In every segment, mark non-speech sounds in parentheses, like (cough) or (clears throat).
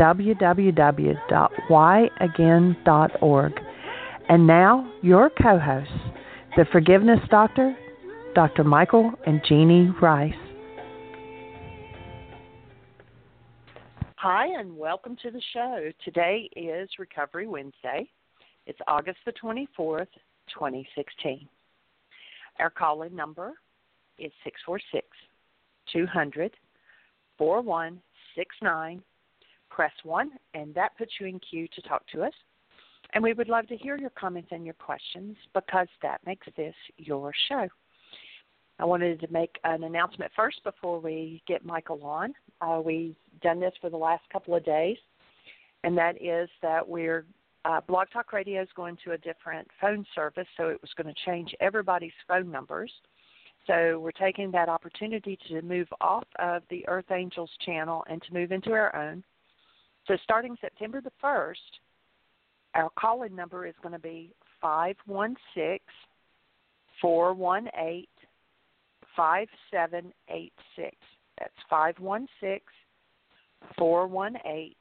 www.whyagain.org. And now, your co hosts, the Forgiveness Doctor, Dr. Michael and Jeanie Ryce. Hi, and welcome to the show. Today is Recovery Wednesday. It's August the 24th, 2016. Our call in number is 646 200 4169. Press 1, and that puts you in queue to talk to us. And we would love to hear your comments and your questions because that makes this your show. I wanted to make an announcement first before we get Michael on. Uh, we've done this for the last couple of days, and that is that we're uh, Blog Talk Radio is going to a different phone service, so it was going to change everybody's phone numbers. So we're taking that opportunity to move off of the Earth Angels channel and to move into our own. So starting September the 1st, our call in number is going to be 516 418 5786. That's 516 418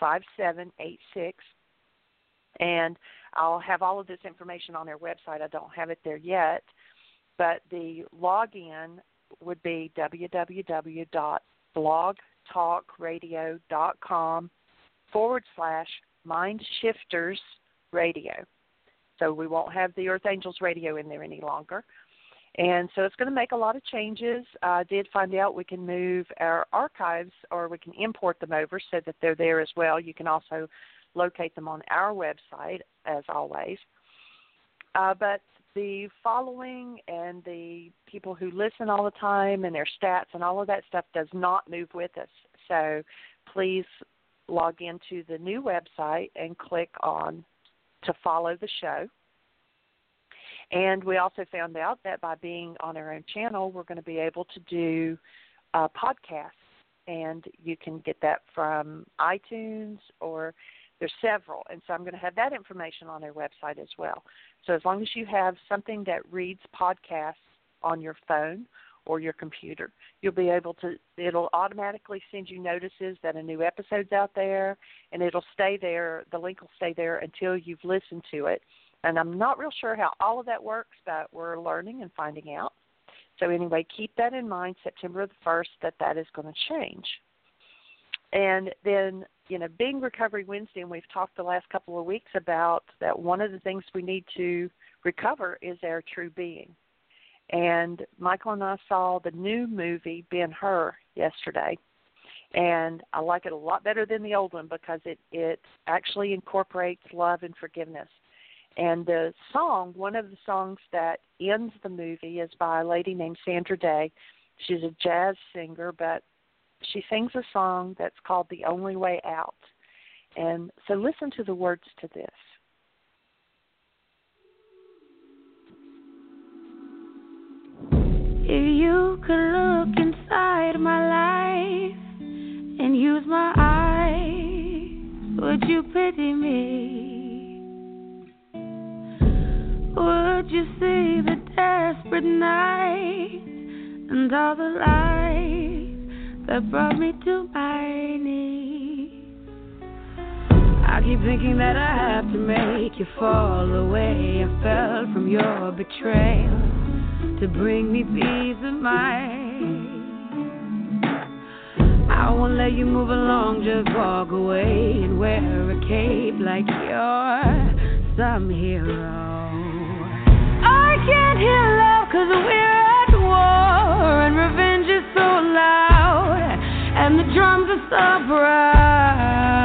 5786. And I'll have all of this information on their website. I don't have it there yet, but the login would be www.blogtalkradio.com forward slash mind shifters radio. So we won't have the Earth Angels radio in there any longer. And so it's going to make a lot of changes. I did find out we can move our archives or we can import them over so that they're there as well. You can also locate them on our website, as always. Uh, but the following and the people who listen all the time and their stats and all of that stuff does not move with us. So please log into the new website and click on to follow the show. And we also found out that by being on our own channel, we're going to be able to do uh, podcasts. And you can get that from iTunes or there's several. And so I'm going to have that information on their website as well. So as long as you have something that reads podcasts on your phone or your computer, you'll be able to, it'll automatically send you notices that a new episode's out there and it'll stay there, the link will stay there until you've listened to it and I'm not real sure how all of that works, but we're learning and finding out. So anyway, keep that in mind. September the first, that that is going to change. And then, you know, being Recovery Wednesday, and we've talked the last couple of weeks about that. One of the things we need to recover is our true being. And Michael and I saw the new movie Ben Hur yesterday, and I like it a lot better than the old one because it it actually incorporates love and forgiveness. And the song, one of the songs that ends the movie, is by a lady named Sandra Day. She's a jazz singer, but she sings a song that's called The Only Way Out. And so listen to the words to this. If you could look inside my life and use my eyes, would you pity me? Would you see the desperate night and all the lies that brought me to my knees? I keep thinking that I have to make you fall away. I fell from your betrayal to bring me peace of mind. I won't let you move along, just walk away and wear a cape like you're some hero. I can't hear love cause we're at war and revenge drums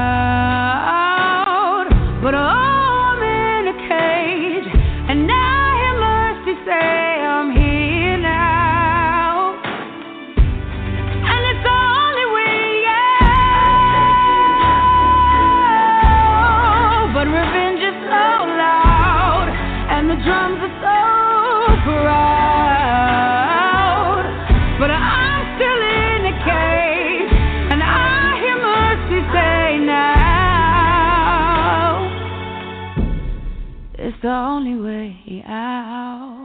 only way out.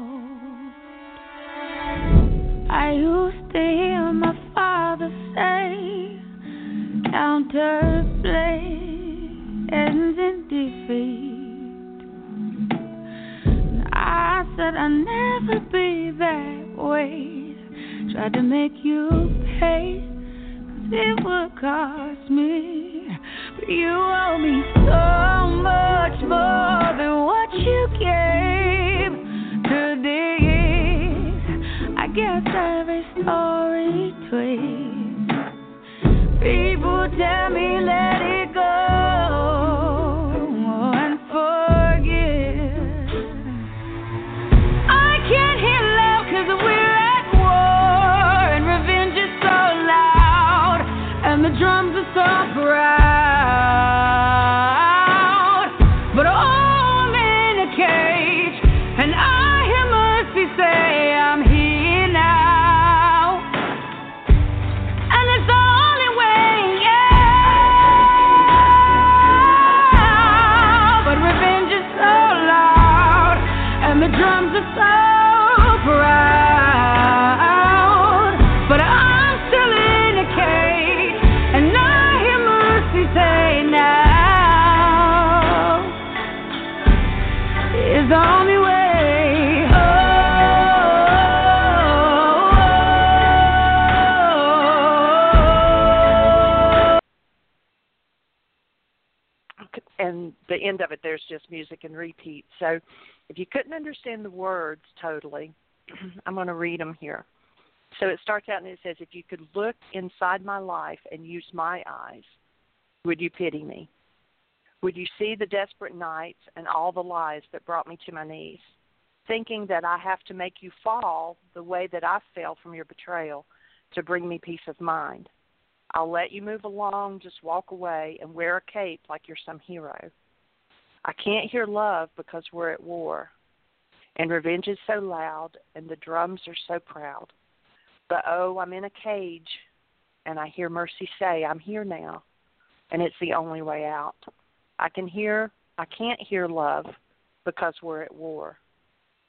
I used to hear my father say, counterplay ends in defeat. I said I'd never be that way. Tried to make you pay, 'cause it would cost me. You owe me so much more than what you gave today. I guess every story twists. People tell me let it go and forget. I can't hear we're at war and revenge is so loud and the drums are so proud. End of it there's just music and repeat. So if you couldn't understand the words totally (clears throat) i'm going to read them here. So it starts out and it says if you could look inside my life and use my eyes would you pity me? Would you see the desperate nights and all the lies that brought me to my knees thinking that i have to make you fall the way that i fell from your betrayal to bring me peace of mind? I'll let you move along, just walk away and wear a cape like you're some hero. I can't hear love because we're at war, and revenge is so loud, and the drums are so proud. But oh, I'm in a cage, and I hear mercy say, I'm here now, and it's the only way out. I can hear, I can't hear love because we're at war,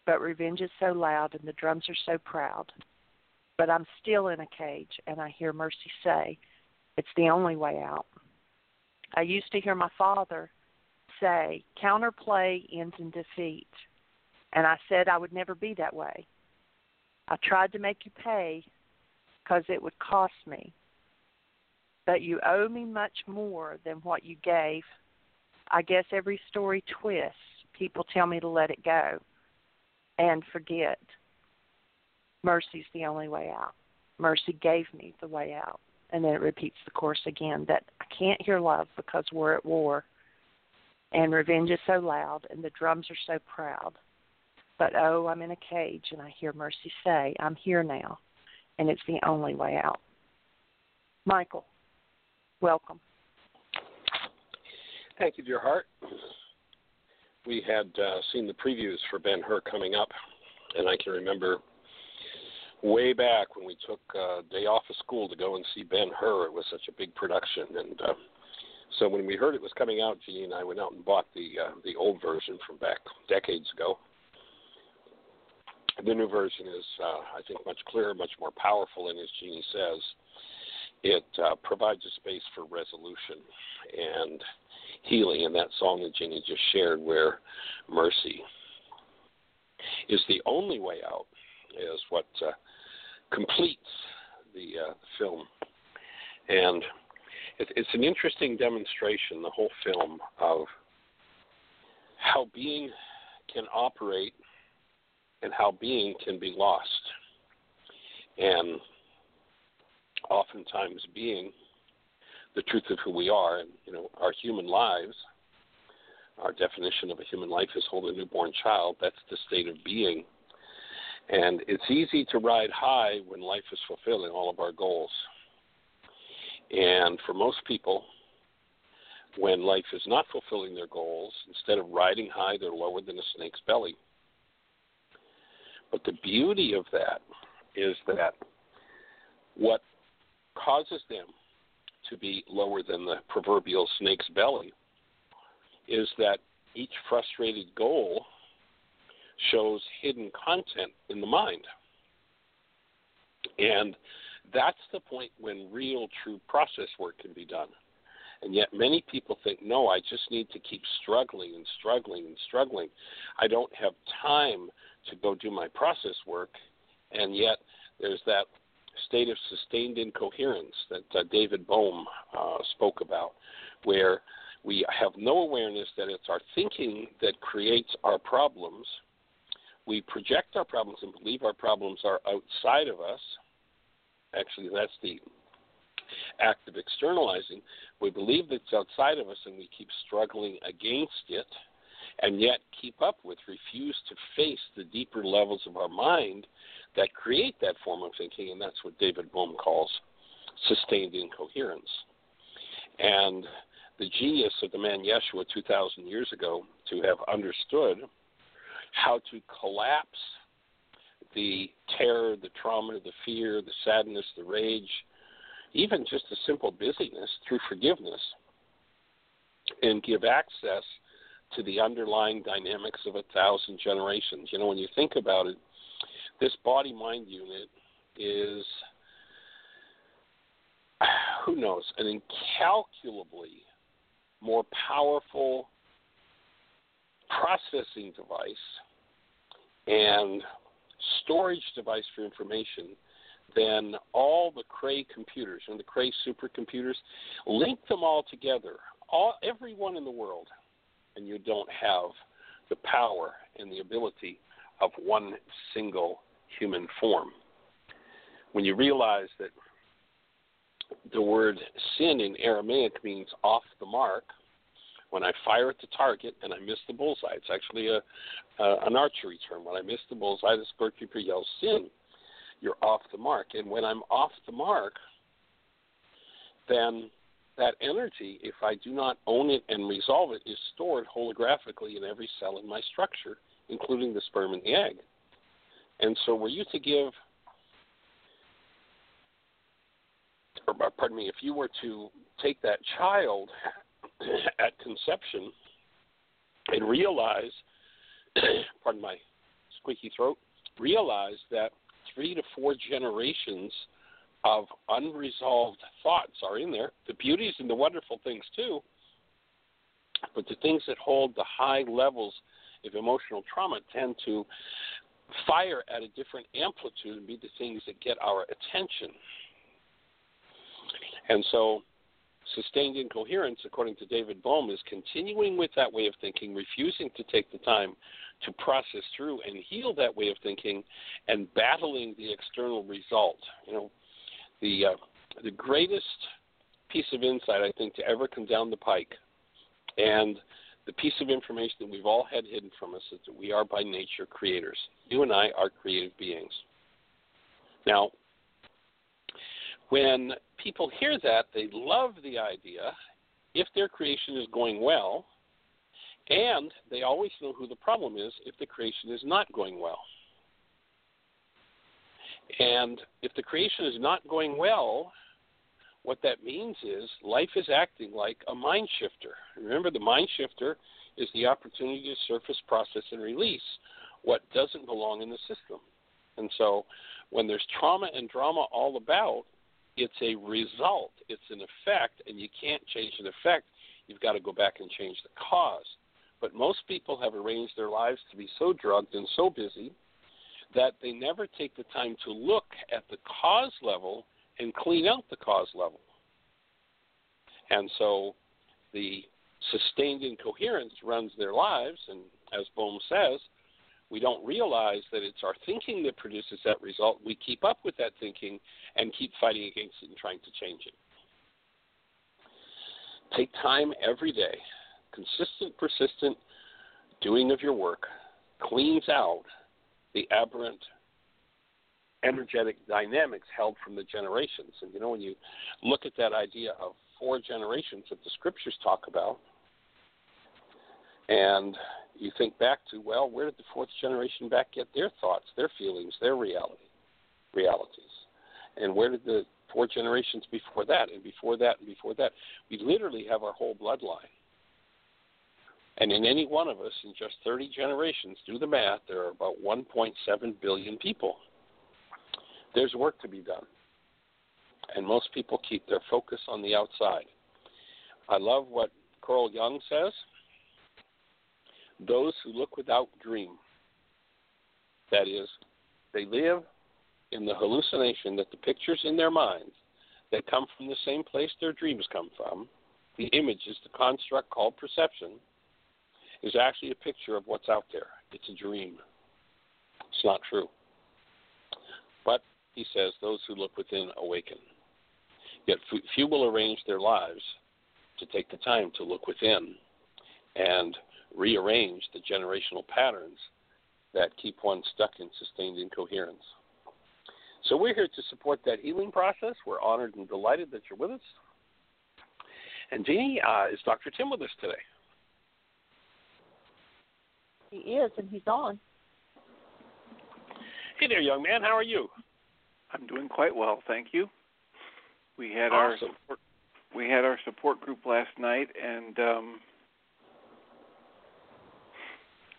but revenge is so loud, and the drums are so proud. But I'm still in a cage, and I hear mercy say, it's the only way out. I used to hear my father say, counterplay ends in defeat. And I said I would never be that way. I tried to make you pay because it would cost me. But you owe me much more than what you gave. I guess every story twists. People tell me to let it go and forget. Mercy's the only way out. Mercy gave me the way out. And then it repeats the course again that I can't hear love because we're at war. And revenge is so loud and the drums are so proud. But oh, I'm in a cage and I hear Mercy say, I'm here now. And it's the only way out. Michael, welcome. Thank you, dear heart. We had uh, seen the previews for Ben Hur coming up, and I can remember way back when we took a day off of school to go and see Ben Hur. It was such a big production, and uh, so when we heard it was coming out, Jeanie and I went out and bought the uh, the old version from back decades ago. The new version is, uh, I think, much clearer, much more powerful, and as Jeanie says, it uh, provides a space for resolution and healing. And that song that Jeanie just shared, where mercy is the only way out, is what uh, completes the uh, film. And it, it's an interesting demonstration, the whole film, of how being can operate and how being can be lost. And oftentimes, being the truth of who we are, and you know, our human lives. Our definition of a human life is hold a newborn child. That's the state of being. And it's easy to ride high when life is fulfilling all of our goals. And for most people, when life is not fulfilling their goals, instead of riding high, they're lower than a snake's belly. But the beauty of that is that what causes them to be lower than the proverbial snake's belly is that each frustrated goal shows hidden content in the mind. And that's the point when real, true process work can be done. And yet, many people think, no, I just need to keep struggling and struggling and struggling. I don't have time to go do my process work. And yet, there's that state of sustained incoherence that uh, David Bohm uh, spoke about, where we have no awareness that it's our thinking that creates our problems. We project our problems and believe our problems are outside of us. Actually, that's the act of externalizing. We believe it's outside of us and we keep struggling against it and yet keep up with, refuse to face the deeper levels of our mind that create that form of thinking, and that's what David Bohm calls sustained incoherence. And the genius of the man Yeshua 2,000 years ago to have understood how to collapse the terror, the trauma, the fear, the sadness, the rage, even just a simple busyness through forgiveness, and give access to the underlying dynamics of a thousand generations. You know, when you think about it, this body mind unit is, (sighs) who knows, an incalculably more powerful processing device and storage device for information than all the Cray computers and the Cray supercomputers. Link them all together, all everyone in the world, and you don't have the power and the ability of one single human form. When you realize that the word sin in Aramaic means off the mark, when I fire at the target and I miss the bullseye, it's actually a, uh, an archery term. When I miss the bullseye, the scorekeeper yells sin. You're off the mark. And when I'm off the mark, then that energy, if I do not own it and resolve it, is stored holographically in every cell in my structure, including the sperm and the egg. And so, were you to give, or pardon me, if you were to take that child (coughs) at conception and realize, (coughs) pardon my squeaky throat, realize that three to four generations of unresolved thoughts are in there. The beauties and the wonderful things too, but the things that hold the high levels of emotional trauma tend to fire at a different amplitude and be the things that get our attention. And so, sustained incoherence, according to David Bohm, is continuing with that way of thinking, refusing to take the time to process through and heal that way of thinking, and battling the external result. You know, the uh, the greatest piece of insight I think to ever come down the pike, and the piece of information that we've all had hidden from us is that we are by nature creators. You and I are creative beings. Now, when people hear that, they love the idea if their creation is going well, and they always know who the problem is if the creation is not going well. And if the creation is not going well, what that means is life is acting like a mind shifter. Remember, the mind shifter is the opportunity to surface, process, and release what doesn't belong in the system. And so when there's trauma and drama all about, it's a result, it's an effect, and you can't change an effect. You've got to go back and change the cause. But most people have arranged their lives to be so drugged and so busy that they never take the time to look at the cause level and clean out the cause level. And so the sustained incoherence runs their lives, and as Bohm says, we don't realize that it's our thinking that produces that result. We keep up with that thinking and keep fighting against it and trying to change it. Take time every day, consistent, persistent doing of your work cleans out the aberrant energetic dynamics held from the generations. And you know, when you look at that idea of four generations that the scriptures talk about, and you think back to, well, where did the fourth generation back get their thoughts, their feelings, their reality, realities? And where did the four generations before that, and before that, and before that? We literally have our whole bloodline. And in any one of us, in just 30 generations, do the math, there are about 1.7 billion people. There's work to be done. And most people keep their focus on the outside. I love what Carl Jung says those who look without dream. That is, they live in the hallucination that the pictures in their minds that come from the same place their dreams come from, the image is the construct called perception, is actually a picture of what's out there. It's a dream. It's not true. But, he says, those who look within awaken. Yet few will arrange their lives to take the time to look within and rearrange the generational patterns that keep one stuck in sustained incoherence. So we're here to support that healing process. We're honored and delighted that you're with us. And Jeanie, uh, is Dr. Tim with us today? He is, and he's on. Hey there, young man. How are you? I'm doing quite well, thank you. We had awesome. our support, we had our support group last night, and um,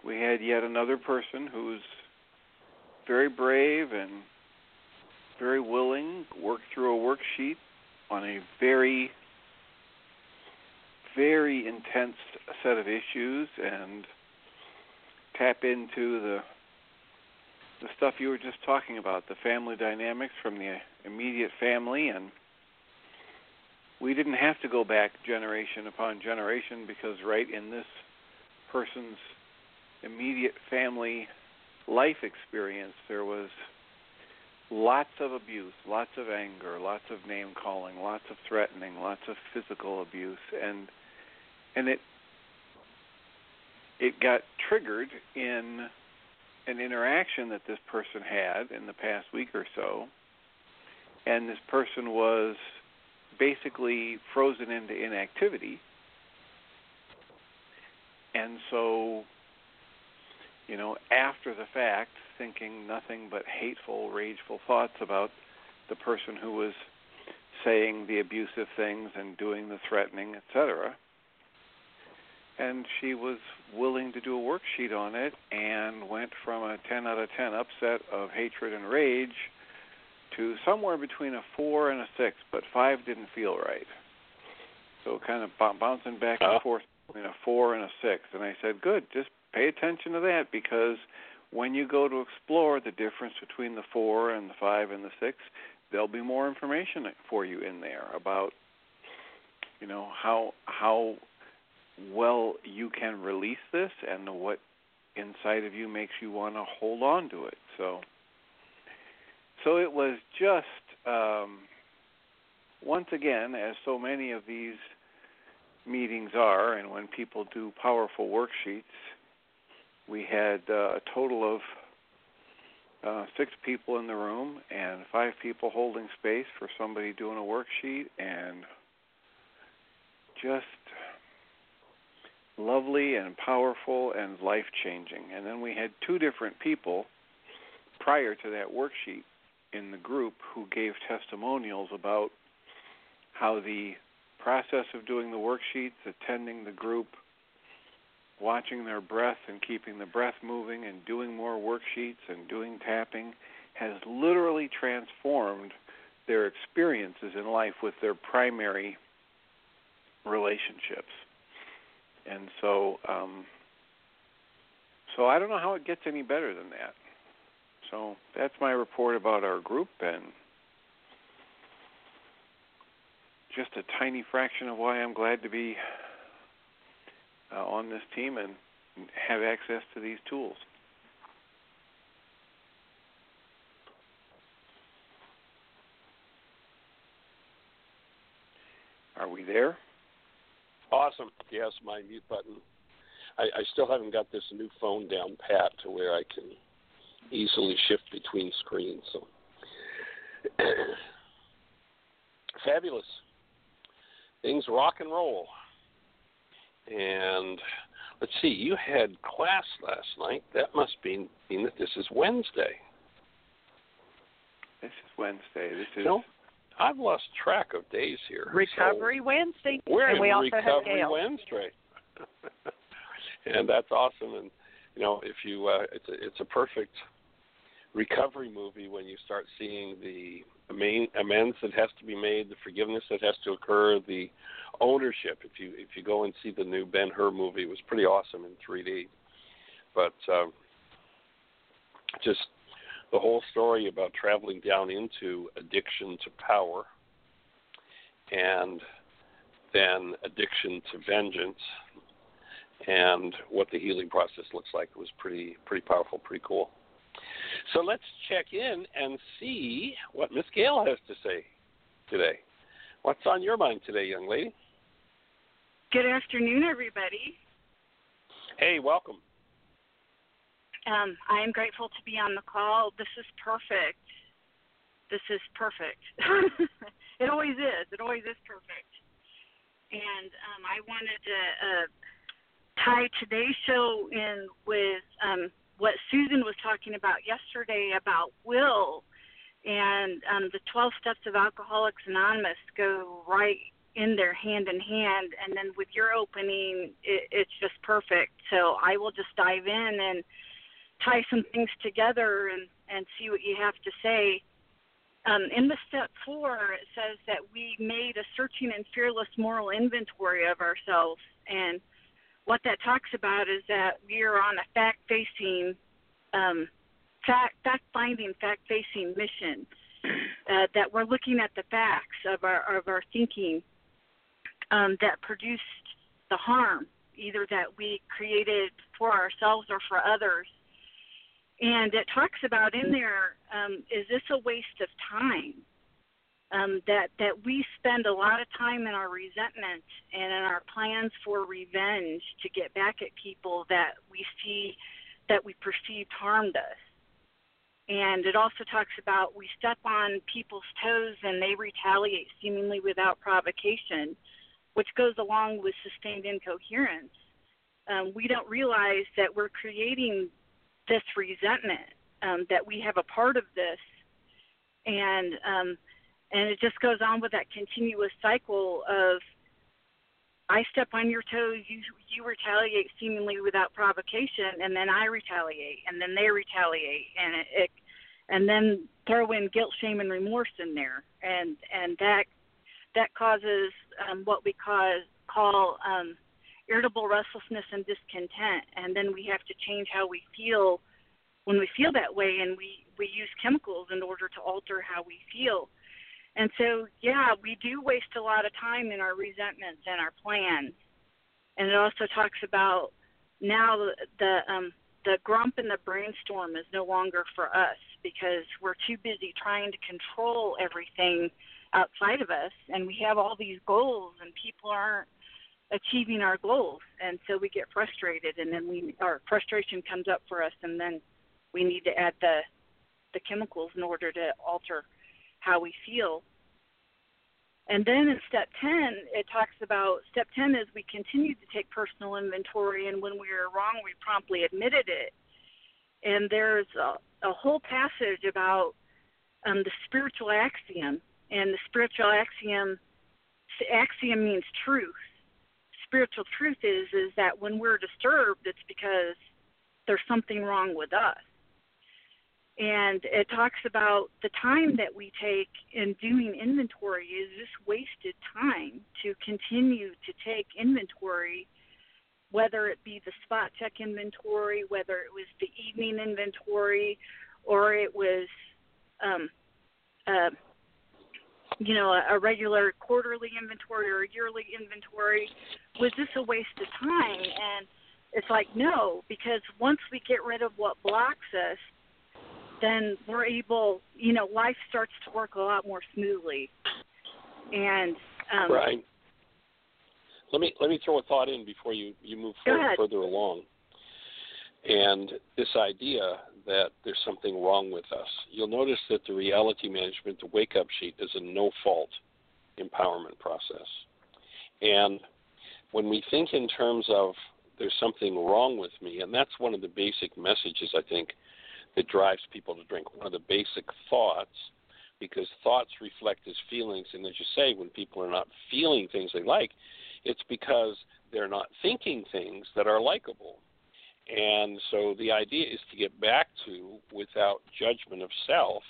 we had yet another person who's very brave and very willing work through a worksheet on a very very intense set of issues and tap into the the stuff you were just talking about the family dynamics from the immediate family. And we didn't have to go back generation upon generation because right in this person's immediate family life experience, there was lots of abuse, lots of anger, lots of name calling, lots of threatening, lots of physical abuse, and and it it got triggered in an interaction that this person had in the past week or so, and this person was basically frozen into inactivity. And so you know, after the fact, thinking nothing but hateful, rageful thoughts about the person who was saying the abusive things and doing the threatening, etc. And she was willing to do a worksheet on it and went from a 10 out of 10 upset of hatred and rage to somewhere between a 4 and a 6, but 5 didn't feel right. So kind of bouncing back and uh-huh. forth between a 4 and a 6. And I said, good, just pay attention to that because when you go to explore the difference between the four and the five and the six, there'll be more information for you in there about you know how how well you can release this and what inside of you makes you want to hold on to it. So so it was just um, once again, as so many of these meetings are, and when people do powerful worksheets, we had uh, a total of uh, six people in the room and five people holding space for somebody doing a worksheet, and just lovely and powerful and life changing. And then we had two different people prior to that worksheet in the group who gave testimonials about how the process of doing the worksheets, attending the group, watching their breath and keeping the breath moving and doing more worksheets and doing tapping has literally transformed their experiences in life with their primary relationships. And so um so I don't know how it gets any better than that. So that's my report about our group and just a tiny fraction of why I'm glad to be uh, on this team and have access to these tools. Are we there? Awesome. Yes, my mute button. I, I still haven't got this new phone down pat to where I can easily shift between screens. So (clears throat) fabulous. Things rock and roll. And let's see, you had class last night. That must mean, mean that this is Wednesday. This is Wednesday. This is No, I've lost track of days here. Recovery Wednesday. We're and in we also Recovery Gail. Wednesday. (laughs) and that's awesome. And you know, if you, uh, it's a, it's a perfect recovery movie when you start seeing the main amends that has to be made, the forgiveness that has to occur, the ownership. If you if you go and see the new Ben Hur movie, it was pretty awesome in 3D. But um, just the whole story about traveling down into addiction to power, and then addiction to vengeance, and what the healing process looks like was pretty pretty powerful, pretty cool. So let's check in and see what Miss Gail has to say today. What's on your mind today, young lady? Good afternoon, everybody. Hey, welcome. Um, I am grateful to be on the call. This is perfect. This is perfect. (laughs) it always is. It always is perfect. And um, I wanted to uh, tie today's show in with um, what Susan was talking about yesterday about will. And um, the 12 steps of Alcoholics Anonymous go right in there hand in hand. And then with your opening, it, it's just perfect. So I will just dive in and tie some things together and, and see what you have to say. Um, in the step four, it says that we made a searching and fearless moral inventory of ourselves. And what that talks about is that we are on a fact facing, um, fact fact finding, fact facing mission. Uh, that we're looking at the facts of our of our thinking um, that produced the harm, either that we created for ourselves or for others. And it talks about in there, um, is this a waste of time? Um, that that we spend a lot of time in our resentment and in our plans for revenge to get back at people that we see that we perceived harmed us. And it also talks about we step on people's toes and they retaliate seemingly without provocation, which goes along with sustained incoherence. Um, we don't realize that we're creating this resentment, um, that we have a part of this, and um, and it just goes on with that continuous cycle of I step on your toes, you you retaliate seemingly without provocation, and then I retaliate, and then they retaliate, and it, it and then throw in guilt, shame, and remorse in there, and and that that causes um, what we cause call um, irritable restlessness and discontent, and then we have to change how we feel when we feel that way, and we we use chemicals in order to alter how we feel. And so, yeah, we do waste a lot of time in our resentments and our plans. And it also talks about now the um, the grump and the brainstorm is no longer for us because we're too busy trying to control everything outside of us, and we have all these goals, and people aren't achieving our goals, and so we get frustrated, and then we our frustration comes up for us, and then we need to add the the chemicals in order to alter how we feel. And then in step 10, it talks about step 10 is we continue to take personal inventory, and when we are wrong, we promptly admitted it. And there's a, a whole passage about um, the spiritual axiom, and the spiritual axiom axiom means truth. Spiritual truth is is that when we're disturbed, it's because there's something wrong with us and it talks about the time that we take in doing inventory is just wasted time to continue to take inventory whether it be the spot check inventory whether it was the evening inventory or it was um uh you know a, a regular quarterly inventory or a yearly inventory was this a waste of time. And it's like no because once we get rid of what blocks us then we're able, you know, life starts to work a lot more smoothly. And um, Right. let me let me throw a thought in before you you move further, further along. And this idea that there's something wrong with us. You'll notice that the reality management, the wake up sheet, is a no fault empowerment process. And when we think in terms of there's something wrong with me, and that's one of the basic messages I think that drives people to drink. One of the basic thoughts, because thoughts reflect as feelings, and as you say, when people are not feeling things they like, it's because they're not thinking things that are likable. And so the idea is to get back to, without judgment of self,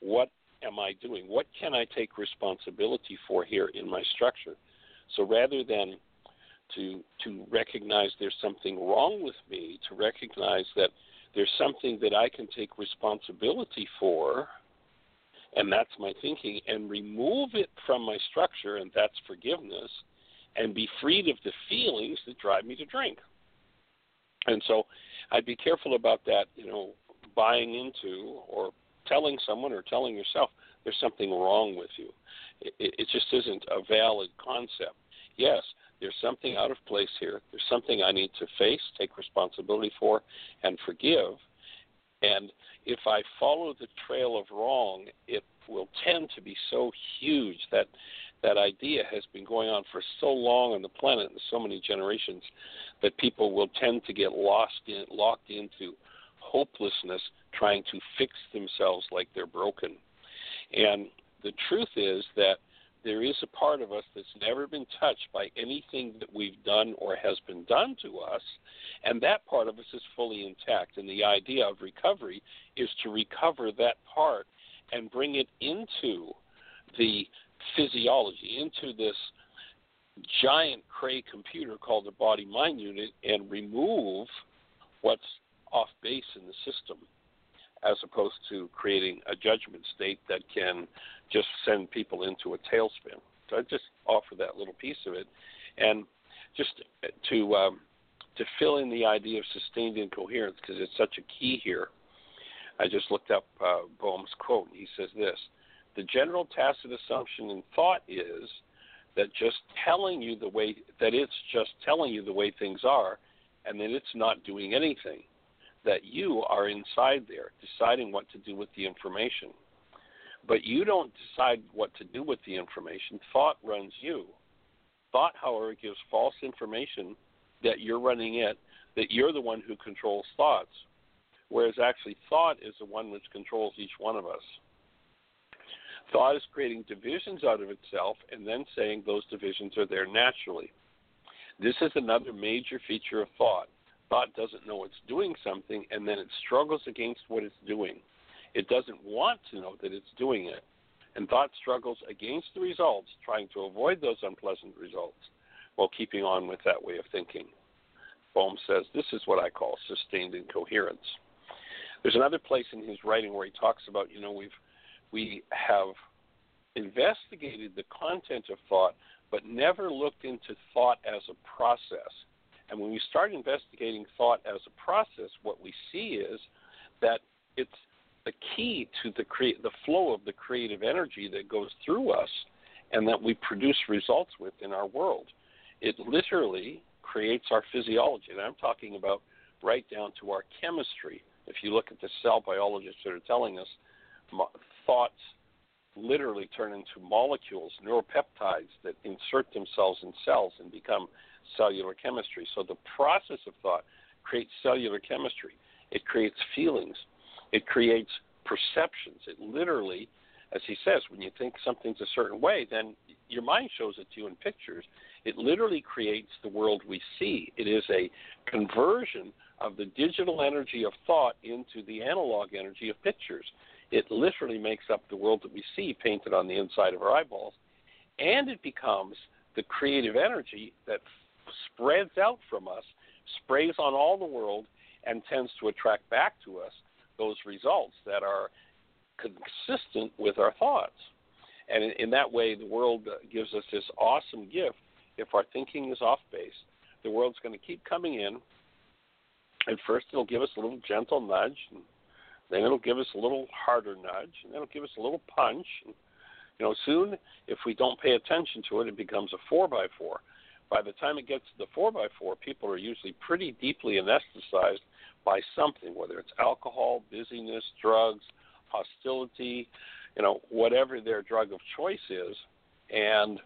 what am I doing? What can I take responsibility for here in my structure? So rather than to to recognize there's something wrong with me, to recognize that there's something that I can take responsibility for, and that's my thinking, and remove it from my structure, and that's forgiveness, and be freed of the feelings that drive me to drink. And so I'd be careful about that, you know, buying into or telling someone or telling yourself there's something wrong with you. It, it just isn't a valid concept. Yes, there's something out of place here. There's something I need to face, take responsibility for, and forgive. And if I follow the trail of wrong, it will tend to be so huge that that idea has been going on for so long on the planet and so many generations that people will tend to get lost in locked into hopelessness trying to fix themselves like they're broken. And the truth is that there is a part of us that's never been touched by anything that we've done or has been done to us, and that part of us is fully intact. And the idea of recovery is to recover that part and bring it into the physiology, into this giant Cray computer called the body mind unit, and remove what's off base in the system as opposed to creating a judgment state that can just send people into a tailspin. So I just offer that little piece of it, and just to um, to fill in the idea of sustained incoherence because it's such a key here. I just looked up uh, Bohm's quote. He says this: "The general tacit assumption in thought is that just telling you the way that it's just telling you the way things are, and that it's not doing anything." that you are inside there deciding what to do with the information. But you don't decide what to do with the information. Thought runs you. Thought, however, gives false information that you're running it, that you're the one who controls thoughts, whereas actually thought is the one which controls each one of us. Thought is creating divisions out of itself and then saying those divisions are there naturally. This is another major feature of thought thought doesn't know it's doing something and then it struggles against what it's doing. It doesn't want to know that it's doing it. And thought struggles against the results, trying to avoid those unpleasant results while keeping on with that way of thinking. Bohm says this is what I call sustained incoherence. There's another place in his writing where he talks about, you know, we've we have investigated the content of thought, but never looked into thought as a process. And when we start investigating thought as a process, what we see is that it's the key to the crea- the flow of the creative energy that goes through us and that we produce results with in our world. It literally creates our physiology. And I'm talking about right down to our chemistry. If you look at the cell biologists that are telling us thoughts literally turn into molecules, neuropeptides that insert themselves in cells and become cellular chemistry. So the process of thought creates cellular chemistry. It creates feelings. It creates perceptions. It literally, as he says, when you think something's a certain way, then your mind shows it to you in pictures. It literally creates the world we see. It is a conversion of the digital energy of thought into the analog energy of pictures. It literally makes up the world that we see painted on the inside of our eyeballs. And it becomes the creative energy that spreads out from us, sprays on all the world, and tends to attract back to us those results that are consistent with our thoughts. And in, in that way, the world uh, gives us this awesome gift. If our thinking is off base, the world's going to keep coming in. And first, it'll give us a little gentle nudge, and then it'll give us a little harder nudge, and then it'll give us a little punch. And, you know, soon, if we don't pay attention to it, it becomes a four by four. by the time it gets to the 4 by 4 people are usually pretty deeply anesthetized by something, whether it's alcohol, busyness, drugs, hostility, you know, whatever their drug of choice is. And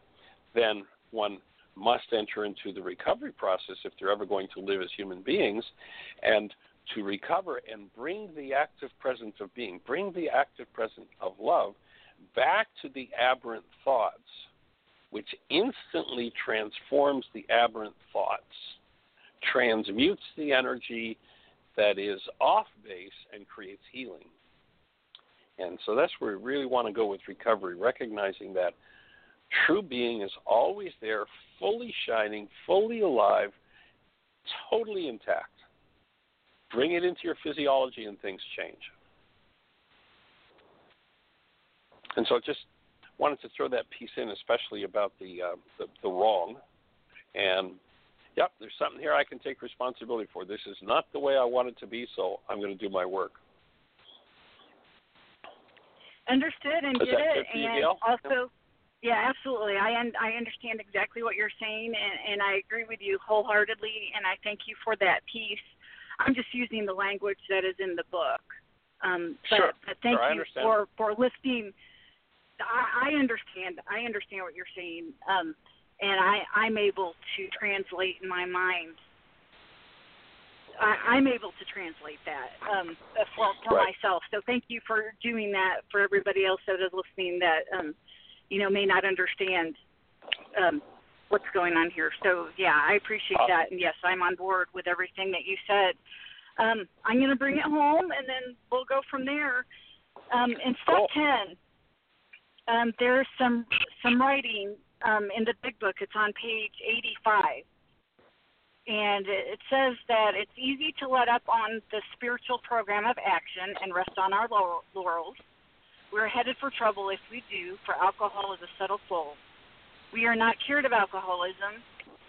then one must enter into the recovery process if they're ever going to live as human beings and to recover and bring the active presence of being, bring the active presence of love back to the aberrant thoughts, which instantly transforms the aberrant thoughts, transmutes the energy that is off base, and creates healing. And so that's where we really want to go with recovery, recognizing that true being is always there, fully shining, fully alive, totally intact. Bring it into your physiology and things change. And so I just wanted to throw that piece in, especially about the, uh, the, the wrong. And yep, there's something here I can take responsibility for. This is not the way I want it to be, so I'm going to do my work. Understood and Is get it, you, and Gail? also, yeah, absolutely. I un- I understand exactly what you're saying, and, and I agree with you wholeheartedly, and I thank you for that piece. I'm just using the language that is in the book. Um, but, Sure, but thank sure, you for for lifting. I, I understand. I understand what you're saying, um, and I I'm able to translate in my mind. I, I'm able to translate that um, for for Right. myself. So thank you for doing that for everybody else that is listening that um, you know may not understand um, what's going on here. So yeah, I appreciate Awesome. that, and yes, I'm on board with everything that you said. Um, I'm going to bring it home, and then we'll go from there. Um, in step Cool. ten, um, there's some some writing um, in the big book. It's on page 85, and it says that it's easy to let up on the spiritual program of action and rest on our laurels. We're headed for trouble if we do, for alcohol is a subtle soul. We are not cured of alcoholism.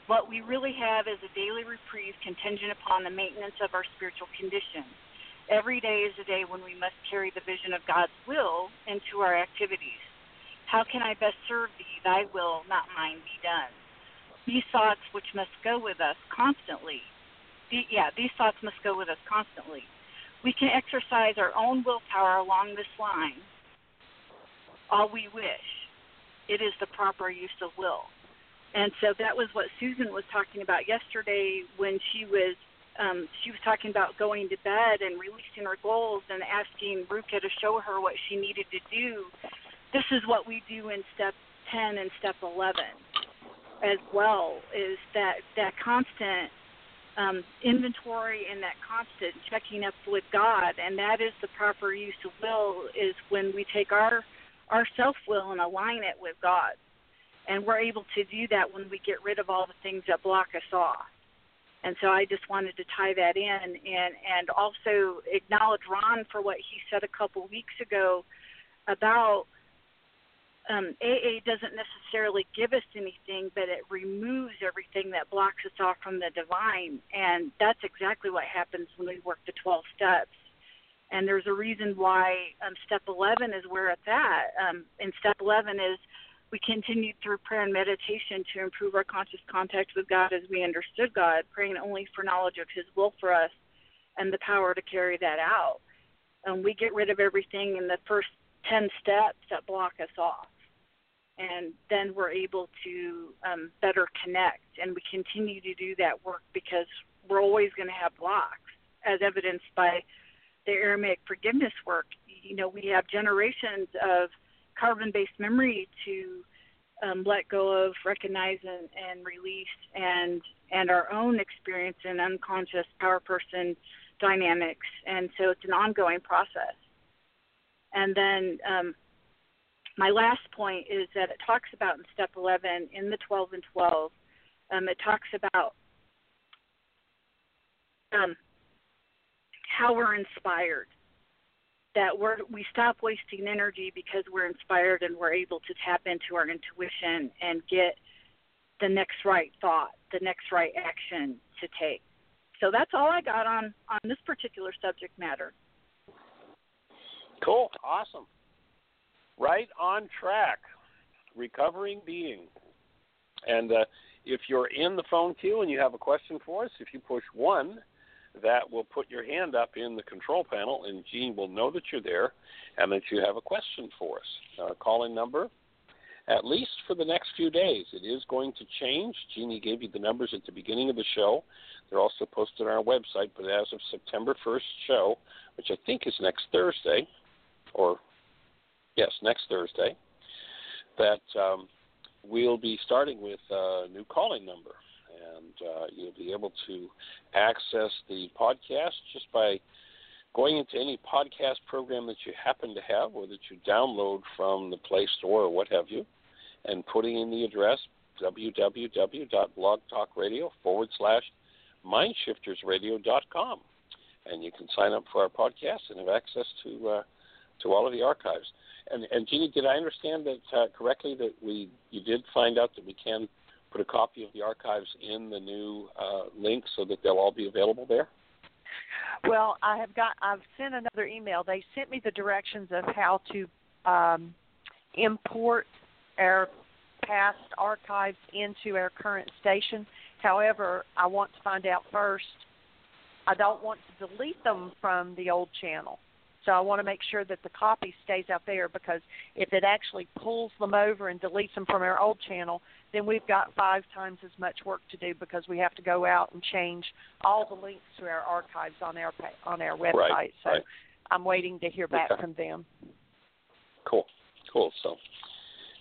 What we really have is a daily reprieve contingent upon the maintenance of our spiritual condition. Every day is a day when we must carry the vision of God's will into our activities. How can I best serve thee? Thy will, not mine, be done. These thoughts which must go with us constantly. The, yeah, these thoughts must go with us constantly. We can exercise our own willpower along this line all we wish. It is the proper use of will. And so that was what Susan was talking about yesterday when she was um, she was talking about going to bed and releasing her goals and asking Ruka to show her what she needed to do. This is what we do in step 10 and step 11 as well is that that constant um, inventory and that constant checking up with God, and that is the proper use of will. Is when we take our our self will and align it with God, and we're able to do that when we get rid of all the things that block us off. And so I just wanted to tie that in, and and also acknowledge Ron for what he said a couple weeks ago about um, AA doesn't necessarily give us anything, but it removes everything that blocks us off from the divine. And that's exactly what happens when we work the 12 steps. And there's a reason why um, step 11 is where it's at. Um, and step 11 is we continued through prayer and meditation to improve our conscious contact with God as we understood God, praying only for knowledge of His will for us and the power to carry that out. Um, we get rid of everything in the first 10 steps that block us off and then we're able to um, better connect. And we continue to do that work because we're always going to have blocks, as evidenced by the Aramaic forgiveness work. You know, we have generations of carbon-based memory to um, let go of, recognize, and, and release, and and our own experience in unconscious power person dynamics. And so it's an ongoing process. And then um, my last point is that it talks about in step 11 in the 12 and 12 um, it talks about um, how we're inspired that we're we stop wasting energy because we're inspired and we're able to tap into our intuition and get the next right thought the next right action to take so that's all i got on on this particular subject matter Cool. Awesome. Right on track. Recovering being. And uh, if you're in the phone queue and you have a question for us, if you push one, that will put your hand up in the control panel, and Gene will know that you're there and that you have a question for us. Uh, call in number, at least for the next few days. It is going to change. Jeanie gave you the numbers at the beginning of the show. They're also posted on our website, but as of September 1st show, which I think is next Thursday, or yes, next Thursday, that um, we'll be starting with a new calling number. And uh, you'll be able to access the podcast just by going into any podcast program that you happen to have or that you download from the Play Store or what have you, and putting in the address www.blogtalkradio forward slash mindshiftersradio.com. And you can sign up for our podcast and have access to uh, to all of the archives. And, and Jeanie, did I understand that uh, correctly that we you did find out that we can put a copy of the archives in the new uh, link so that they'll all be available there? Well, I have got. I've sent another email. They sent me the directions of how to um, import our past archives into our current station. However, I want to find out first. I don't want to delete them from the old channel. So I want to make sure that the copy stays out there because if it actually pulls them over and deletes them from our old channel, then we've got five times as much work to do because we have to go out and change all the links to our archives on our on our website. Right, so right. I'm waiting to hear back Okay. from them. Cool, cool. So,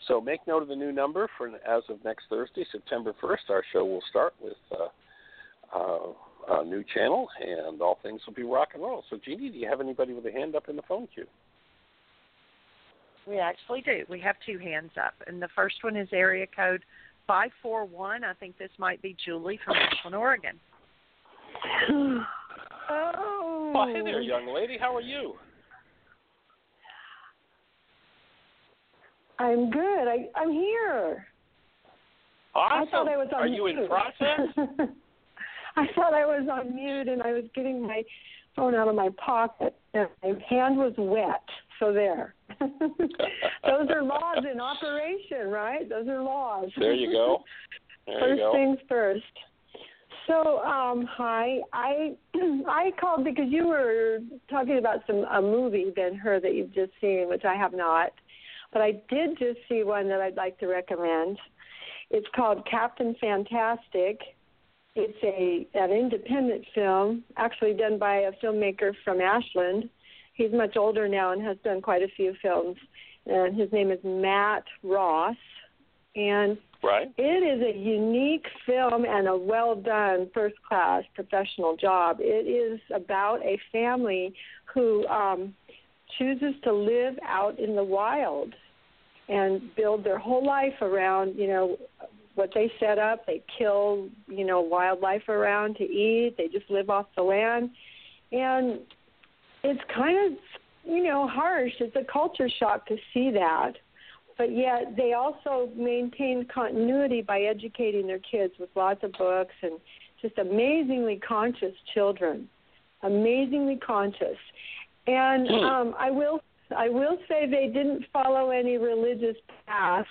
so make note of the new number for as of next Thursday, September first. Our show will start with uh, uh, a new channel, and all things will be rock and roll. So, Jeanie, do you have anybody with a hand up in the phone queue? We actually do. We have two hands up, and the first one is area code five four one. I think this might be Julie from Ashland, Oregon. (sighs) oh. Oh, hey there, young lady. How are you? I'm good. I, I'm here. Awesome. I thought I was on are you in process? (laughs) I thought I was on mute and I was getting my phone out of my pocket and my hand was wet. So there. (laughs) Those are laws in operation, right? Those are laws. there you go. There first you go. things first. So, um, hi. I (clears throat) I called because you were talking about some a movie, Ben Hur, that you've just seen, which I have not, but I did just see one that I'd like to recommend. It's called Captain Fantastic. It's a an independent film, actually done by a filmmaker from Ashland. He's much older now and has done quite a few films, and his name is Matt Ross. And Right. it is a unique film and a well done, first class professional job. It is about a family who um, chooses to live out in the wild and build their whole life around, you know, what they set up. They kill, you know, wildlife around to eat. They just live off the land. And it's kind of, you know, harsh. It's a culture shock to see that but yet they also maintain continuity by educating their kids with lots of books and just amazingly conscious children amazingly conscious and um i will i will say they didn't follow any religious path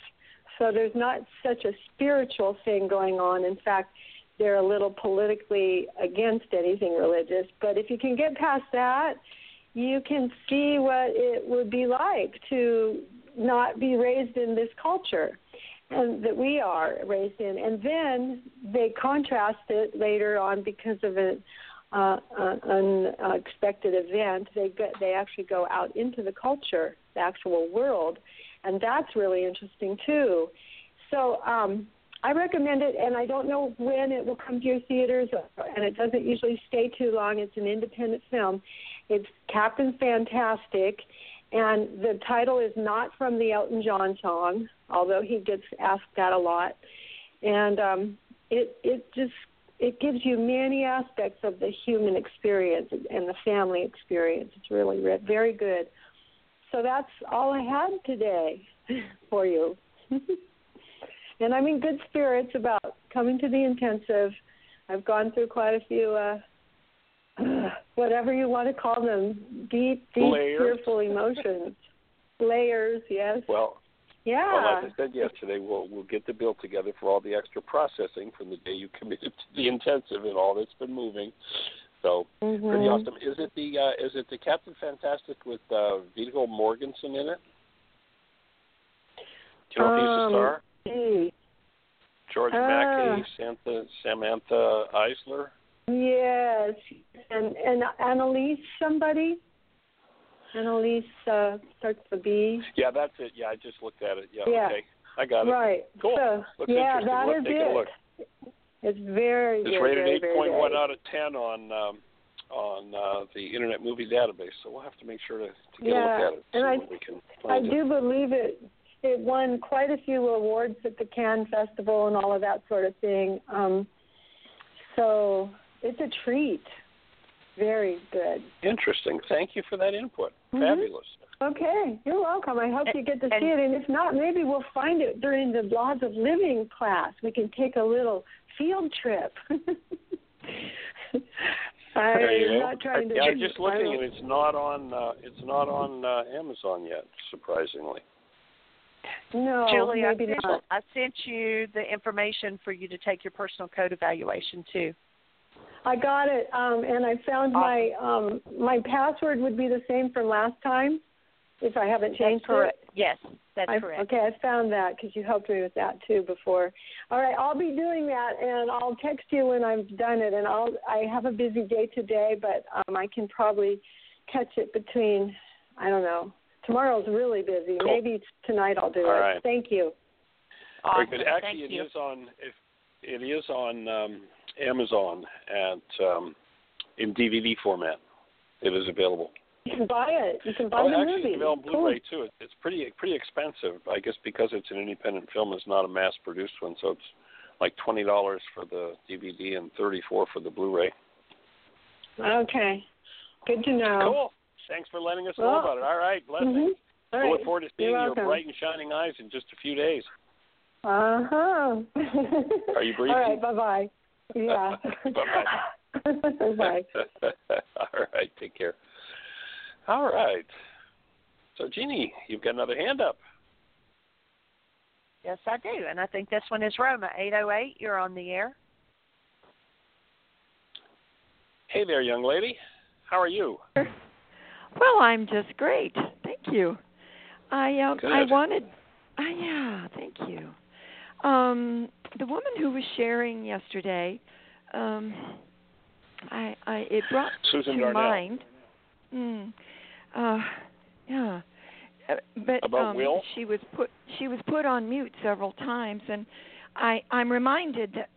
so there's not such a spiritual thing going on. In fact they're a little politically against anything religious. But if you can get past that you can see what it would be like to not be raised in this culture and that we are raised in. And then they contrast it later on because of an uh, an unexpected event. They get they actually go out into the culture the actual world and that's really interesting too so um I recommend it, and I don't know when it will come to your theaters, and it doesn't usually stay too long. It's an independent film. It's Captain Fantastic, and the title is not from the Elton John song, although he gets asked that a lot. And um, it it just it gives you many aspects of the human experience and the family experience. It's really re- very good. So that's all I had today for you. (laughs) and I'm in good spirits about coming to the intensive. I've gone through quite a few, uh, (sighs) whatever you want to call them, deep, deep, Layers. fearful emotions. (laughs) Layers, yes. Well, Yeah. Well, as I said yesterday, we'll we'll get the bill together for all the extra processing from the day you committed to the intensive and all that's been moving. So Mhm. pretty awesome. Is it the uh, is it the Captain Fantastic with uh, Viggo Mortensen in it? Do you know if he's a Um, star? gee. George uh, MacKay, Samantha Samantha Isler. Yes, and and Annalise somebody. Annalise uh, starts with B. Yeah, that's it. Yeah, I just looked at it. Yeah, Yeah. okay, I got it. Right. Cool. So, Looks yeah, interesting. that is it. A look. It's very It's good. rated very, eight very point out of ten on um, on uh, the Internet Movie Database. So we'll have to make sure to, to get Yeah, a look at it. and see I- what we can I find do believe it. It won quite a few awards at the Cannes Festival and all of that sort of thing. Um, so it's a treat. Very good. Interesting. Thank you for that input. Mhm. Fabulous. Okay, you're welcome. I hope you get to see it, and if not, maybe we'll find it during the Laws of Living class. We can take a little field trip. (laughs) I'm go. not trying to. yeah, I'm just I looking, don't- and it's not on. Uh, it's not on uh, Amazon yet. Surprisingly. No, Julie, I sent, not. I sent you the information for you to take your personal code evaluation too. I got it, um, and I found my um, my password would be the same from last time if I haven't changed That's correct. It. Yes, that's I, correct. Okay, I found that because you helped me with that too before. All right, I'll be doing that, and I'll text you when I've done it. And I'll I have a busy day today, but um, I can probably catch it between. I don't know. Tomorrow's really busy. Cool. Maybe tonight I'll do All it. right. Thank you. Very Awesome. good. Actually, Thank it you. is on. If it is on um, Amazon at um, in DVD format. It is available. You can buy it. You can buy oh, the actually, movie. it's available on Cool. Blu-ray too. It, it's pretty pretty expensive. I guess because it's an independent film, it's not a mass-produced one, so it's like twenty dollars for the DVD and thirty-four for the Blu-ray. Okay. Good to know. Cool. Thanks for letting us know about it. All right, blessings. Mhm. All We look forward to seeing You're your welcome. bright and shining eyes in just a few days. Uh huh. Are you breathing? (laughs) All right. Bye bye. Yeah. (laughs) Bye-bye. (laughs) bye. All right, take care. All right. So, Jeanie, you've got another hand up. Yes, I do, and I think this one is Roma eight oh eight. You're on the air. Hey there, young lady. How are you? (laughs) Well, I'm just great. Thank you. I um Good. I wanted uh, yeah, thank you. Um the woman who was sharing yesterday, um I I it brought Susan to Darnell. mind mm, uh yeah. Uh, but About um Will? she was put she was put on mute several times and I I'm reminded that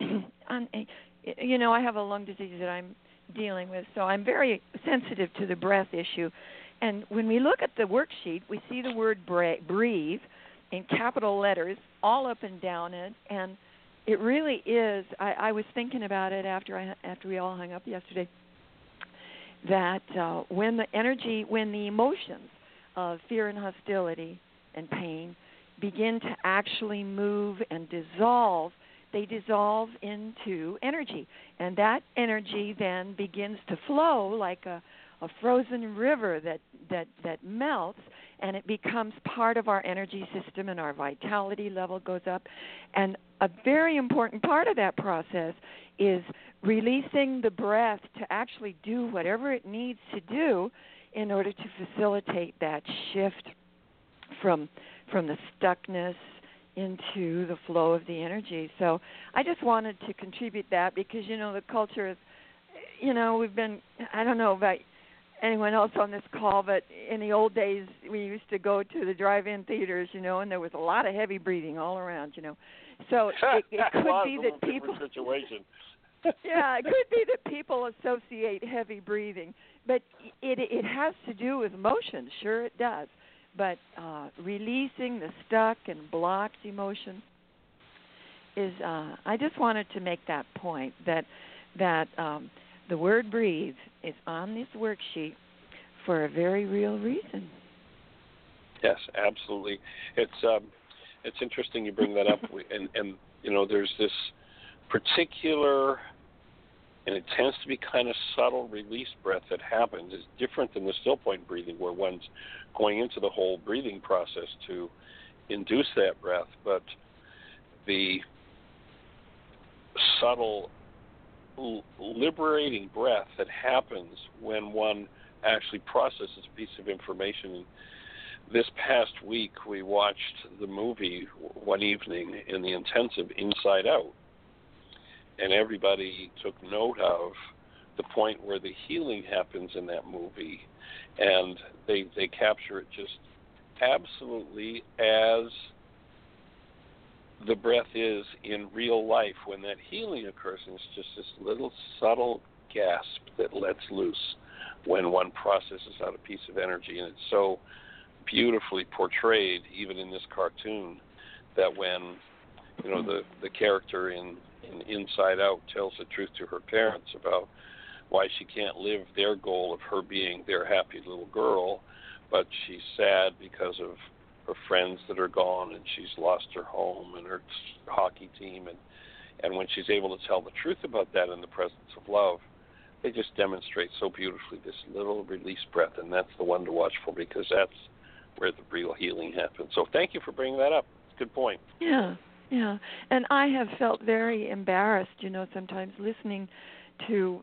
(clears throat) on a, you know, I have a lung disease that I'm dealing with, so I'm very sensitive to the breath issue. And when we look at the worksheet, we see the word bre- breathe in capital letters all up and down it, and it really is. I, I was thinking about it after I after we all hung up yesterday. That uh, when the energy, when the emotions of fear and hostility and pain begin to actually move and dissolve, they dissolve into energy. And that energy then begins to flow like a, a frozen river that, that, that melts and it becomes part of our energy system and our vitality level goes up. And a very important part of that process is releasing the breath to actually do whatever it needs to do in order to facilitate that shift from from the stuckness into the flow of the energy. So I just wanted to contribute that because you know the culture is you know we've been I don't know about anyone else on this call but in the old days we used to go to the drive-in theaters you know and there was a lot of heavy breathing all around you know so (laughs) it, it could be that people situation. (laughs) yeah, it could be that (laughs) people associate heavy breathing, but it it has to do with emotions. Sure, it does. But uh, releasing the stuck and blocked emotions is. Uh, I just wanted to make that point that that um, the word breathe is on this worksheet for a very real reason. Yes, absolutely. It's um, it's interesting you bring that up, and and you know there's this particular, and it tends to be kind of subtle release breath that happens. It's different than the still point breathing, where one's going into the whole breathing process to induce that breath, but the subtle liberating breath that happens when one actually processes a piece of information. This past week, we watched the movie one evening in the intensive Inside Out, and everybody took note of the point where the healing happens in that movie, and they they capture it just absolutely as the breath is in real life when that healing occurs. And it's just this little subtle gasp that lets loose when one processes out a piece of energy. And it's so beautifully portrayed, even in this cartoon, that when you know the the character in, in Inside Out tells the truth to her parents about why she can't live their goal of her being their happy little girl, but she's sad because of her friends that are gone and she's lost her home and her hockey team. And and when she's able to tell the truth about that in the presence of love they just demonstrate so beautifully this little release breath. And that's the one to watch for because that's where the real healing happens so thank you for bringing that up good point yeah yeah and i have felt very embarrassed you know sometimes listening to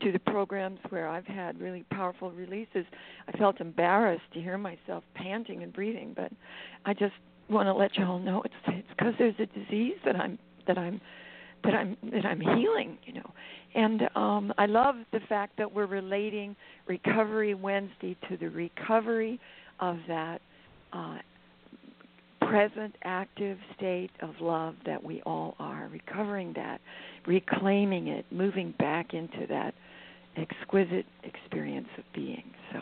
to the programs where I've had really powerful releases, I felt embarrassed to hear myself panting and breathing. But I just want to let you all know it's it's because there's a disease that I'm that I'm that I'm that I'm healing, you know. And um I love the fact that we're relating Recovery Wednesday to the recovery of that uh present active state of love that we all are, recovering that, reclaiming it, moving back into that exquisite experience of being. So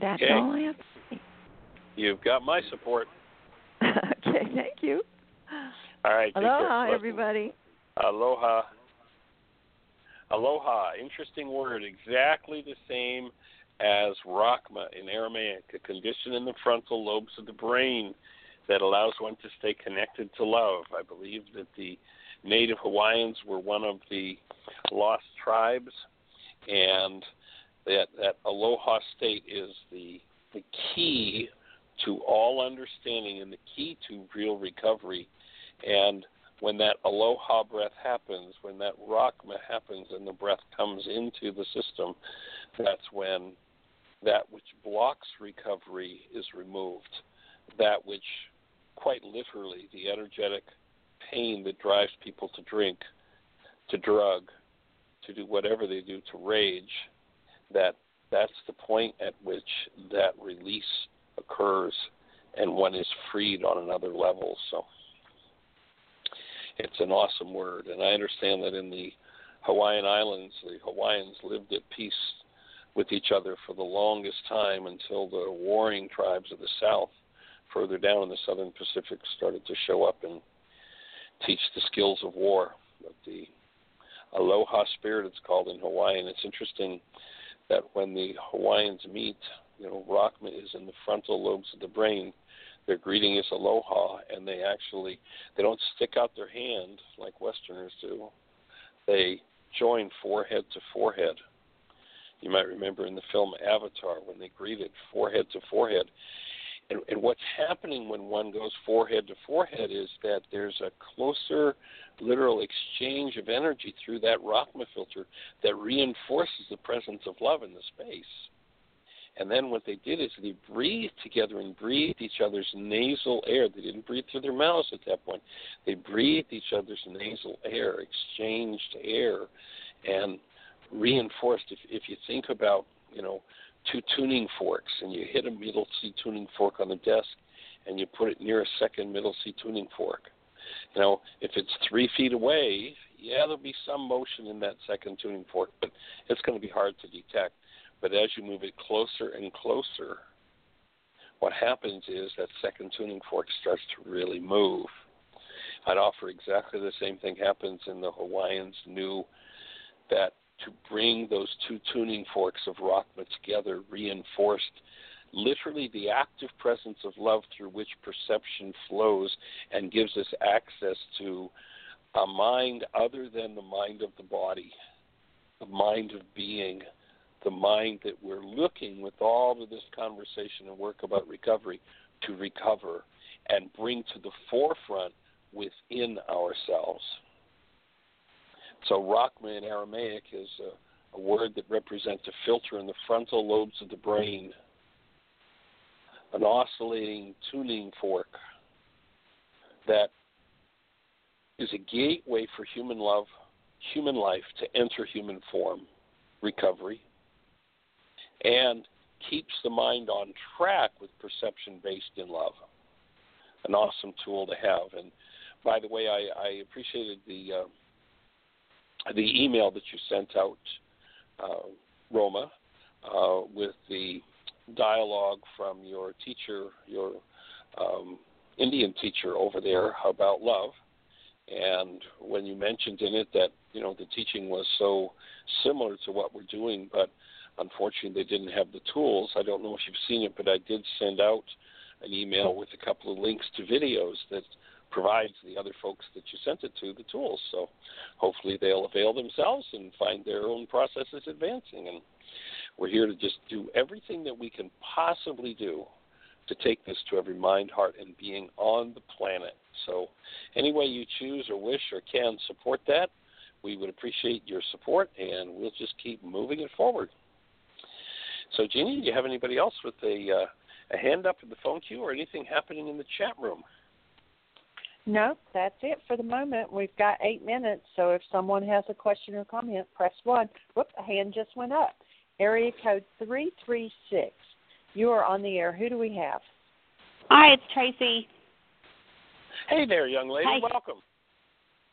that's okay. all I have to say. You've got my support. (laughs) okay, thank you. All right. Aloha, everybody. Aloha. Aloha. Interesting word. Exactly the same as Rachma in Aramaic, a condition in the frontal lobes of the brain that allows one to stay connected to love. I believe that the Native Hawaiians were one of the lost tribes, and that that aloha state is the the key to all understanding and the key to real recovery. And when that aloha breath happens, when that rachma happens and the breath comes into the system, that's when that which blocks recovery is removed. That which, quite literally, the energetic pain that drives people to drink, to drug, to do whatever they do, to rage, that that's the point at which that release occurs and one is freed on another level. So it's an awesome word. And I understand that in the Hawaiian Islands, the Hawaiians lived at peace with each other for the longest time until the warring tribes of the South, further down in the southern Pacific, started to show up and teach the skills of war. But the aloha spirit, it's called in Hawaiian. It's interesting that when the Hawaiians meet, you know, Rachma is in the frontal lobes of the brain. Their greeting is aloha, and they actually they don't stick out their hand like Westerners do. They join forehead to forehead you might remember in the film Avatar when they greeted forehead to forehead. And, and what's happening when one goes forehead to forehead is that there's a closer literal exchange of energy through that Rachma filter that reinforces the presence of love in the space. And then what they did is they breathed together and breathed each other's nasal air. They didn't breathe through their mouths at that point. They breathed each other's nasal air, exchanged air, and reinforced. If if you think about you know two tuning forks and you hit a middle C tuning fork on the desk and you put it near a second middle C tuning fork, you know if it's three feet away, yeah, there'll be some motion in that second tuning fork, but it's going to be hard to detect. But as you move it closer and closer, what happens is that second tuning fork starts to really move. I'd offer exactly the same thing happens in the Hawaiians knew that to bring those two tuning forks of Rachma together reinforced literally the active presence of love through which perception flows and gives us access to a mind other than the mind of the body, the mind of being, the mind that we're looking with all of this conversation and work about recovery to recover and bring to the forefront within ourselves. So, Rachma in Aramaic is a, a word that represents a filter in the frontal lobes of the brain, an oscillating tuning fork that is a gateway for human love, human life to enter human form, recovery, and keeps the mind on track with perception based in love. An awesome tool to have. And by the way, I, I appreciated the uh, the email that you sent out, uh, Roma, uh, with the dialogue from your teacher, your um, Indian teacher over there about love. And when you mentioned in it that you know the teaching was so similar to what we're doing, but unfortunately they didn't have the tools. I don't know if you've seen it, but I did send out an email with a couple of links to videos that provides the other folks that you sent it to the tools. So hopefully they'll avail themselves and find their own processes advancing. And we're here to just do everything that we can possibly do to take this to every mind, heart, and being on the planet. So, any way you choose or wish or can support that, we would appreciate your support, and we'll just keep moving it forward. So, Jeanie, do you have anybody else with a uh, a hand up in the phone queue or anything happening in the chat room? No, that's it for the moment. We've got eight minutes, so if someone has a question or comment, press one. Whoop, a hand just went up. Area code three three six. You are on the air. Who do we have? Hi, it's Tracy. Hey there, young lady. Hi. Welcome.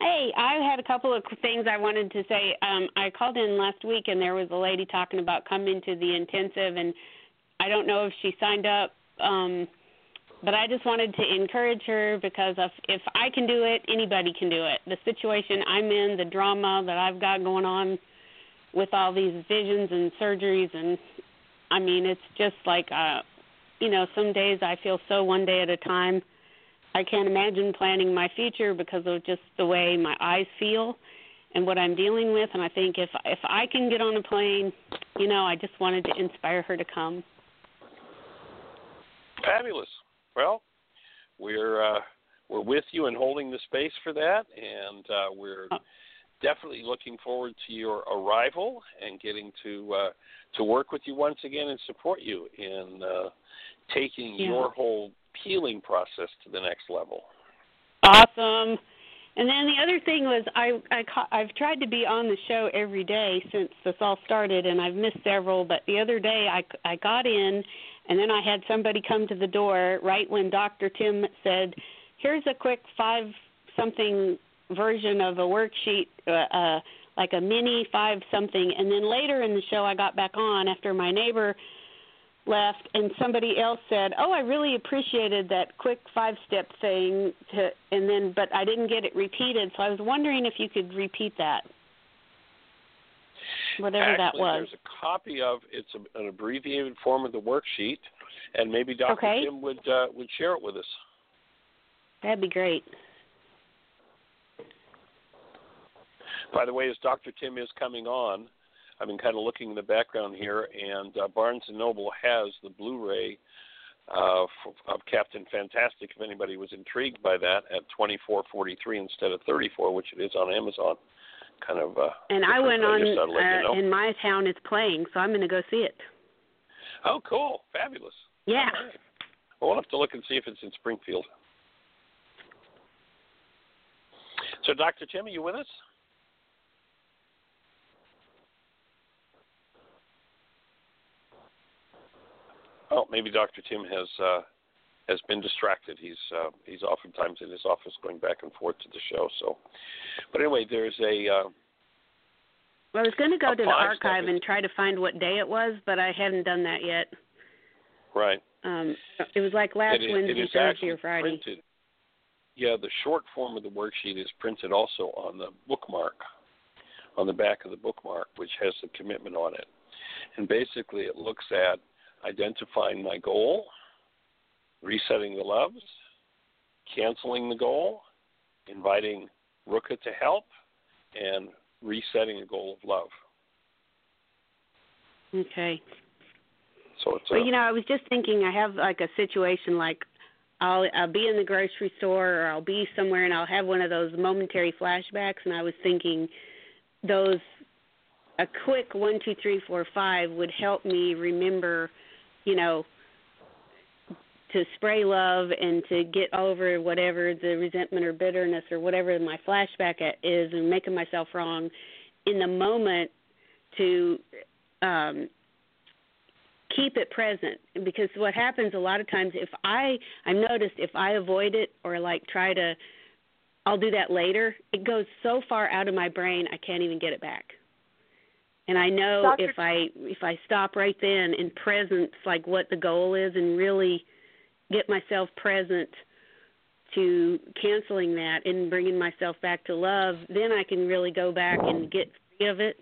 Hey, I had a couple of things I wanted to say. Um, I called in last week and there was a lady talking about coming to the intensive, and I don't know if she signed up, um, but I just wanted to encourage her because if if I can do it, anybody can do it. The situation I'm in, the drama that I've got going on with all these visions and surgeries, and I mean, it's just like, uh, you know, some days I feel so one day at a time I can't imagine planning my future because of just the way my eyes feel and what I'm dealing with. And I think if if I can get on a plane, you know, I just wanted to inspire her to come. Fabulous. Well, we're uh, we're with you and holding the space for that, and uh, we're definitely looking forward to your arrival and getting to uh, to work with you once again and support you in uh, taking Yeah. your whole healing process to the next level. Awesome. And then the other thing was I I I've tried to be on the show every day since this all started and I've missed several but the other day I I got in and then I had somebody come to the door right when Dr. Tim said here's a quick five something version of a worksheet uh, uh like a mini five something and then later in the show I got back on after my neighbor left and somebody else said, "Oh, I really appreciated that quick five-step thing to and then but I didn't get it repeated, so I was wondering if you could repeat that." Whatever Actually, that was. there's a copy of it's a, an abbreviated form of the worksheet, and maybe Dr. Okay. Tim would uh, would share it with us. That'd be great. By the way, as Dr. Tim is coming on, I've been kind of looking in the background here, and uh, Barnes and Noble has the Blu-ray uh, f- of Captain Fantastic. If anybody was intrigued by that, at twenty four forty three instead of thirty four, which it is on Amazon. Kind of. Uh, And I went on just thought I'd let you uh, know. in my town it's playing, so I'm going to go see it. Oh, cool! Fabulous. Yeah. Right. Well, we'll have to look and see if it's in Springfield. So, Dr. Tim, are you with us? Oh, maybe Dr. Tim has uh, has been distracted. He's uh, he's oftentimes in his office going back and forth to the show. So, but anyway, there's a uh, Well, I was going to go to the archive and try to find what day it was, but I hadn't done that yet. right. Um it was like last it Wednesday, it is Thursday or Friday. Printed. Yeah, the short form of the worksheet is printed also on the bookmark, on the back of the bookmark, which has the commitment on it. And basically, it looks at identifying my goal, resetting the loves, canceling the goal, inviting Ruka to help, and resetting the goal of love. Okay. So it's. Well, you know, I was just thinking. I have like a situation like I'll I'll be in the grocery store or I'll be somewhere and I'll have one of those momentary flashbacks, and I was thinking those a quick one two three four five would help me remember, you know, to spray love and to get over whatever the resentment or bitterness or whatever my flashback is and making myself wrong in the moment to um keep it present because what happens a lot of times if i i've noticed if i avoid it or like try to i'll do that later it goes so far out of my brain i can't even get it back and i know Dr. if i if i stop right then and presence like what the goal is and really get myself present to canceling that and bringing myself back to love then i can really go back and get free of it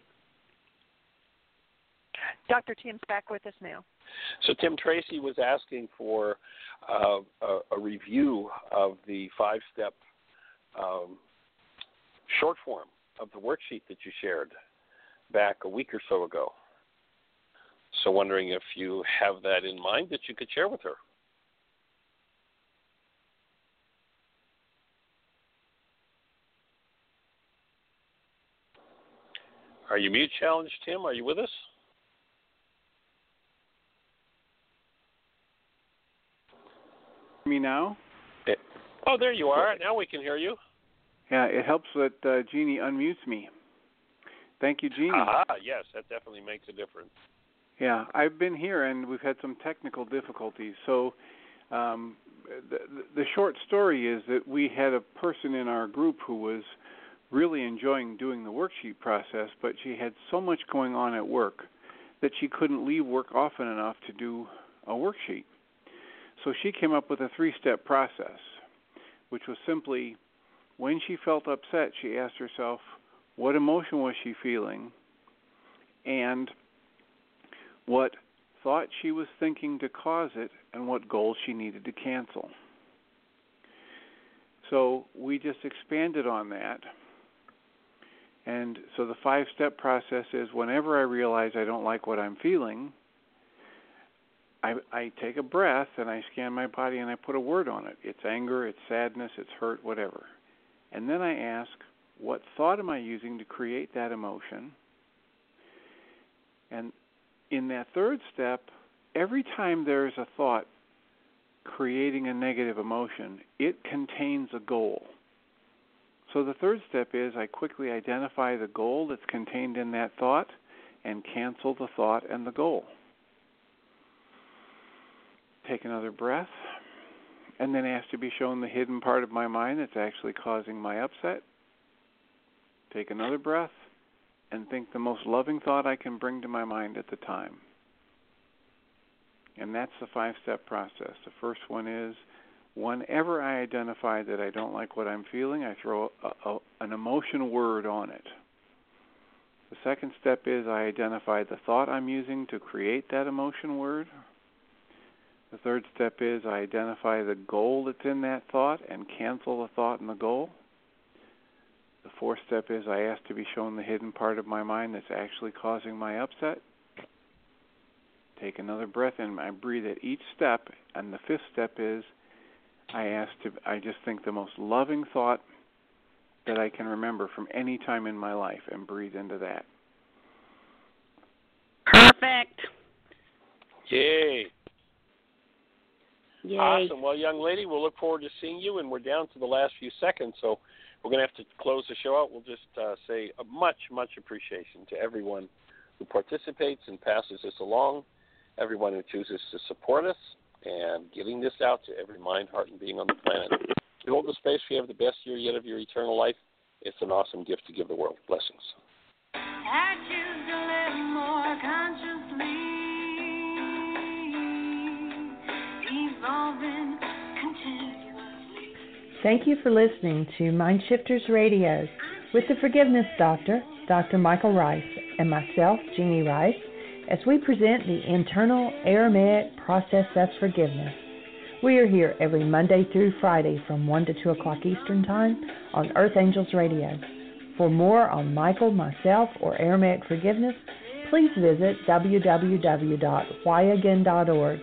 Dr. Tim's back with us now. So Tim Tracy was asking for uh, a, a review of the five-step um, short form of the worksheet that you shared back a week or so ago. So wondering if you have that in mind that you could share with her. Are you mute challenged, Tim? Are you with us? Me now? Oh, there you are. Now we can hear you. Yeah, it helps that uh, Jeanie unmutes me. Thank you, Jeanie. Aha, yes, that definitely makes a difference. Yeah, I've been here and we've had some technical difficulties. So, um, the, the short story is that we had a person in our group who was really enjoying doing the worksheet process, but she had so much going on at work that she couldn't leave work often enough to do a worksheet. So she came up with a three step process, which was simply when she felt upset, she asked herself, what emotion was she feeling? And what thought she was thinking to cause it, and what goals she needed to cancel. So we just expanded on that. And so the five step process is whenever I realize I don't like what I'm feeling, I, I take a breath and I scan my body and I put a word on it. It's anger, it's sadness, it's hurt, whatever. And then I ask, what thought am I using to create that emotion? And in that third step, every time there's a thought creating a negative emotion, it contains a goal. So the third step is I quickly identify the goal that's contained in that thought and cancel the thought and the goal. Take another breath, and then ask to be shown the hidden part of my mind that's actually causing my upset. Take another breath, and think the most loving thought I can bring to my mind at the time. And that's the five step process. The first one is whenever I identify that I don't like what I'm feeling, I throw a, a, an emotion word on it. The second step is I identify the thought I'm using to create that emotion word. The third step is I identify the goal that's in that thought and cancel the thought and the goal. The fourth step is I ask to be shown the hidden part of my mind that's actually causing my upset. Take another breath in. I breathe at each step. And the fifth step is I ask to I just think the most loving thought that I can remember from any time in my life and breathe into that. Perfect. Yay. Yay. Awesome. Well, young lady, we'll look forward to seeing you, and we're down to the last few seconds, so we're going to have to close the show out. We'll just uh, say a much, much appreciation to everyone who participates and passes this along, everyone who chooses to support us, and getting this out to every mind, heart, and being on the planet. We hold the space. We have the best year yet of your eternal life. It's an awesome gift to give the world. Blessings. I choose to live more consciously, evolving continuously. Thank you for listening to Mindshifters Radio with the Forgiveness Doctor, Dr. Michael Ryce, and myself, Jeanie Ryce, as we present the internal Aramaic process of forgiveness. We are here every Monday through Friday from 1 to 2 o'clock Eastern Time on Earth Angels Radio. For more on Michael, myself, or Aramaic forgiveness, please visit www.whyagain.org.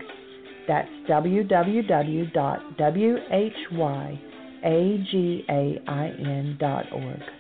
That's www.whyagain.org.